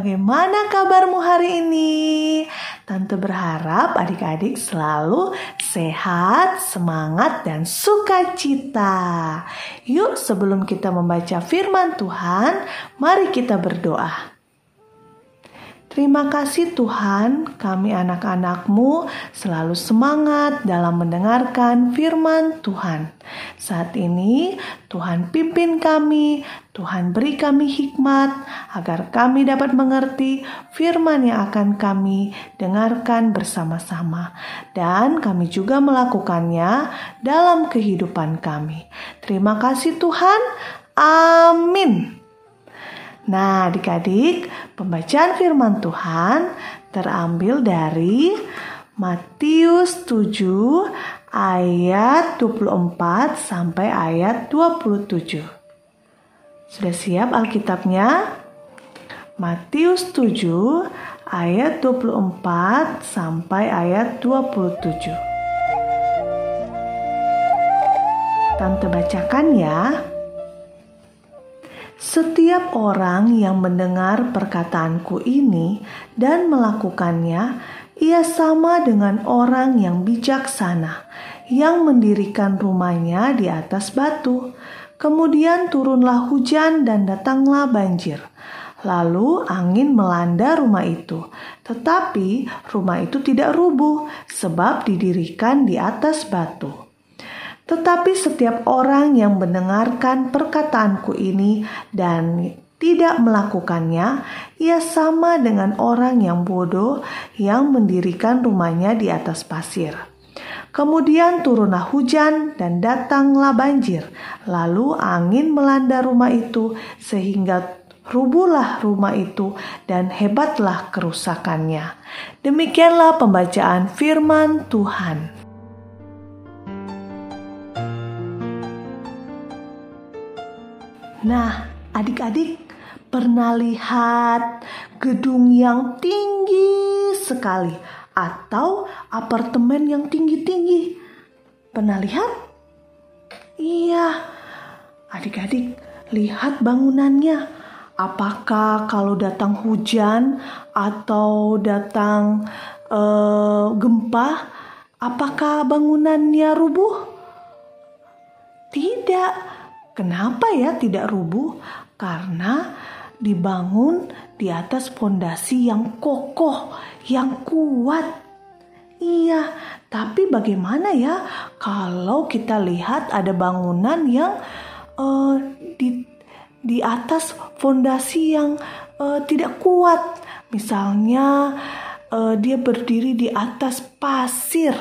bagaimana kabarmu hari ini? Tante berharap adik-adik selalu sehat, semangat, dan sukacita. Yuk, sebelum kita membaca firman Tuhan, mari kita berdoa. Terima kasih Tuhan, kami anak-anakmu selalu semangat dalam mendengarkan firman Tuhan. Saat ini Tuhan pimpin kami, Tuhan beri kami hikmat agar kami dapat mengerti firman yang akan kami dengarkan bersama-sama. Dan kami juga melakukannya dalam kehidupan kami. Terima kasih Tuhan. Amin. Nah, adik-adik, pembacaan firman Tuhan terambil dari Matius 7 ayat 24 sampai ayat 27. Sudah siap Alkitabnya? Matius 7 ayat 24 sampai ayat 27. Tante bacakan ya. Setiap orang yang mendengar perkataanku ini dan melakukannya, ia sama dengan orang yang bijaksana yang mendirikan rumahnya di atas batu. Kemudian turunlah hujan dan datanglah banjir. Lalu angin melanda rumah itu, tetapi rumah itu tidak rubuh sebab didirikan di atas batu. Tetapi setiap orang yang mendengarkan perkataanku ini dan tidak melakukannya, ia sama dengan orang yang bodoh yang mendirikan rumahnya di atas pasir. Kemudian turunlah hujan dan datanglah banjir, lalu angin melanda rumah itu sehingga rubuhlah rumah itu dan hebatlah kerusakannya. Demikianlah pembacaan firman Tuhan. Nah, adik-adik pernah lihat gedung yang tinggi sekali atau apartemen yang tinggi-tinggi? Pernah lihat? Iya, adik-adik lihat bangunannya. Apakah kalau datang hujan atau datang uh, gempa, apakah bangunannya rubuh? Tidak Kenapa ya tidak rubuh? Karena dibangun di atas fondasi yang kokoh, yang kuat. Iya, tapi bagaimana ya kalau kita lihat ada bangunan yang uh, di di atas fondasi yang uh, tidak kuat? Misalnya uh, dia berdiri di atas pasir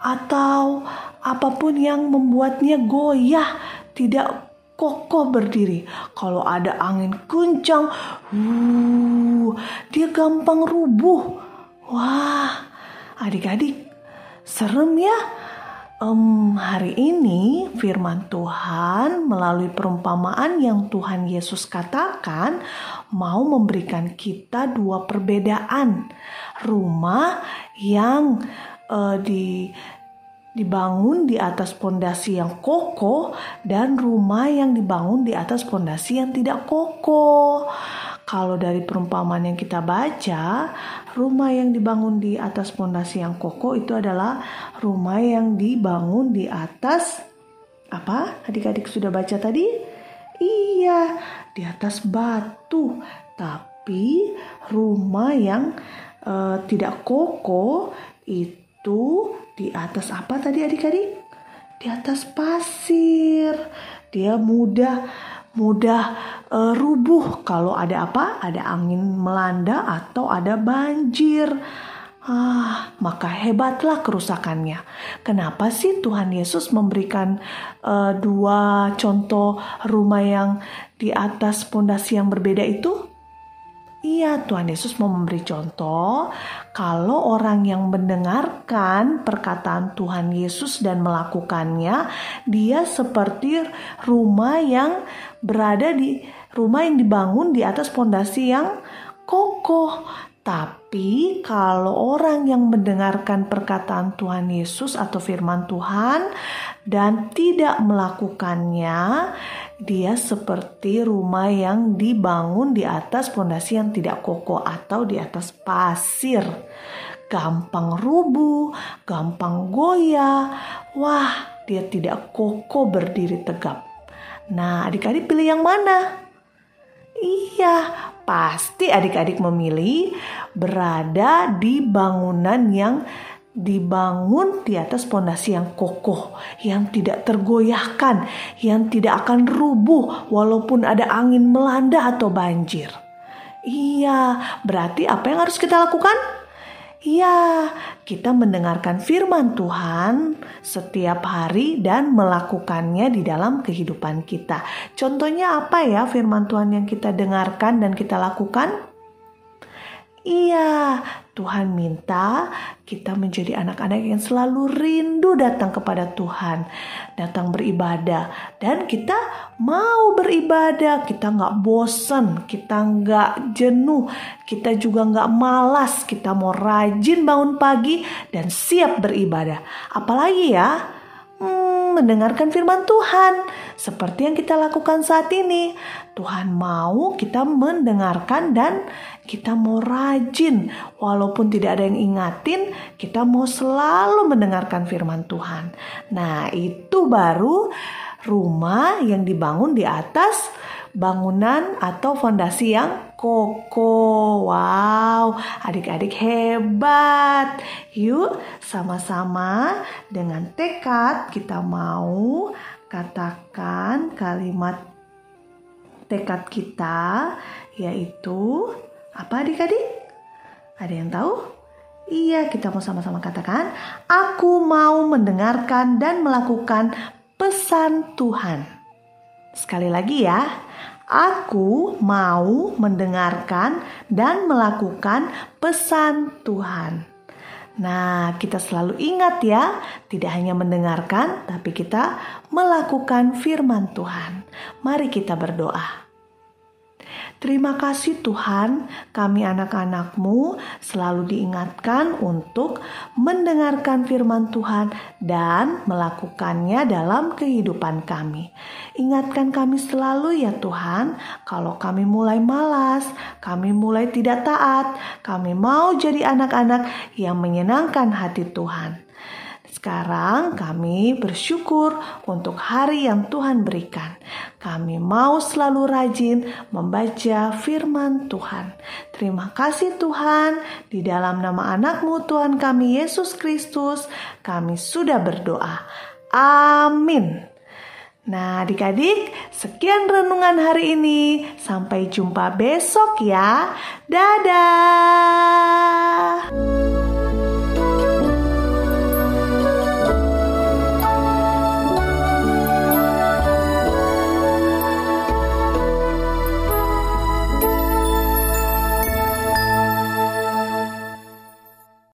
atau apa pun yang membuatnya goyah tidak kokoh berdiri. Kalau ada angin kencang, uh, dia gampang rubuh. Wah, adik-adik, serem ya. Um, hari ini firman Tuhan melalui perumpamaan yang Tuhan Yesus katakan mau memberikan kita dua perbedaan rumah yang uh, di dibangun di atas pondasi yang kokoh dan rumah yang dibangun di atas pondasi yang tidak kokoh. Kalau dari perumpamaan yang kita baca, rumah yang dibangun di atas pondasi yang kokoh itu adalah rumah yang dibangun di atas apa? Adik-adik sudah baca tadi? Iya, di atas batu. Tapi rumah yang uh, tidak kokoh itu di atas apa tadi adik-adik? Di atas pasir. Dia mudah mudah uh, rubuh kalau ada apa? Ada angin melanda atau ada banjir. Ah, maka hebatlah kerusakannya. Kenapa sih Tuhan Yesus memberikan uh, dua contoh rumah yang di atas pondasi yang berbeda itu? Iya, Tuhan Yesus mau memberi contoh kalau orang yang mendengarkan perkataan Tuhan Yesus dan melakukannya, dia seperti rumah yang berada di rumah yang dibangun di atas pondasi yang kokoh. Tapi Tapi kalau orang yang mendengarkan perkataan Tuhan Yesus atau firman Tuhan dan tidak melakukannya, dia seperti rumah yang dibangun di atas fondasi yang tidak kokoh atau di atas pasir. Gampang rubuh, gampang goyah. Wah, dia tidak kokoh berdiri tegap. Nah, adik-adik pilih yang mana? Iya, pasti adik-adik memilih berada di bangunan yang dibangun di atas pondasi yang kokoh, yang tidak tergoyahkan, yang tidak akan rubuh walaupun ada angin melanda atau banjir. Iya, berarti apa yang harus kita lakukan? Ya, kita mendengarkan firman Tuhan setiap hari dan melakukannya di dalam kehidupan kita. Contohnya apa ya firman Tuhan yang kita dengarkan dan kita lakukan? Iya, Tuhan minta kita menjadi anak-anak yang selalu rindu datang kepada Tuhan, datang beribadah, dan kita mau beribadah. Kita nggak bosen, kita nggak jenuh, kita juga nggak malas. Kita mau rajin bangun pagi dan siap beribadah. Apalagi ya, mendengarkan firman Tuhan seperti yang kita lakukan saat ini. Tuhan mau kita mendengarkan dan kita mau rajin walaupun tidak ada yang ingatin, kita mau selalu mendengarkan firman Tuhan. Nah, itu baru rumah yang dibangun di atas bangunan atau fondasi yang kokoh. Wow, adik-adik hebat. Yuk, sama-sama dengan tekad kita mau katakan kalimat tekad kita yaitu apa adik-adik? Ada yang tahu? Iya, kita mau sama-sama katakan, aku mau mendengarkan dan melakukan pesan Tuhan. Sekali lagi ya, aku mau mendengarkan dan melakukan pesan Tuhan. Nah, kita selalu ingat ya, tidak hanya mendengarkan, tapi kita melakukan firman Tuhan. Mari kita berdoa. Terima kasih Tuhan, kami anak-anakmu selalu diingatkan untuk mendengarkan firman Tuhan dan melakukannya dalam kehidupan kami. Ingatkan kami selalu ya Tuhan, kalau kami mulai malas, kami mulai tidak taat, kami mau jadi anak-anak yang menyenangkan hati Tuhan. Sekarang kami bersyukur untuk hari yang Tuhan berikan. Kami mau selalu rajin membaca firman Tuhan. Terima kasih Tuhan, di dalam nama anakmu Tuhan kami Yesus Kristus, kami sudah berdoa. Amin. Nah adik-adik, sekian renungan hari ini. Sampai jumpa besok ya. Dadah.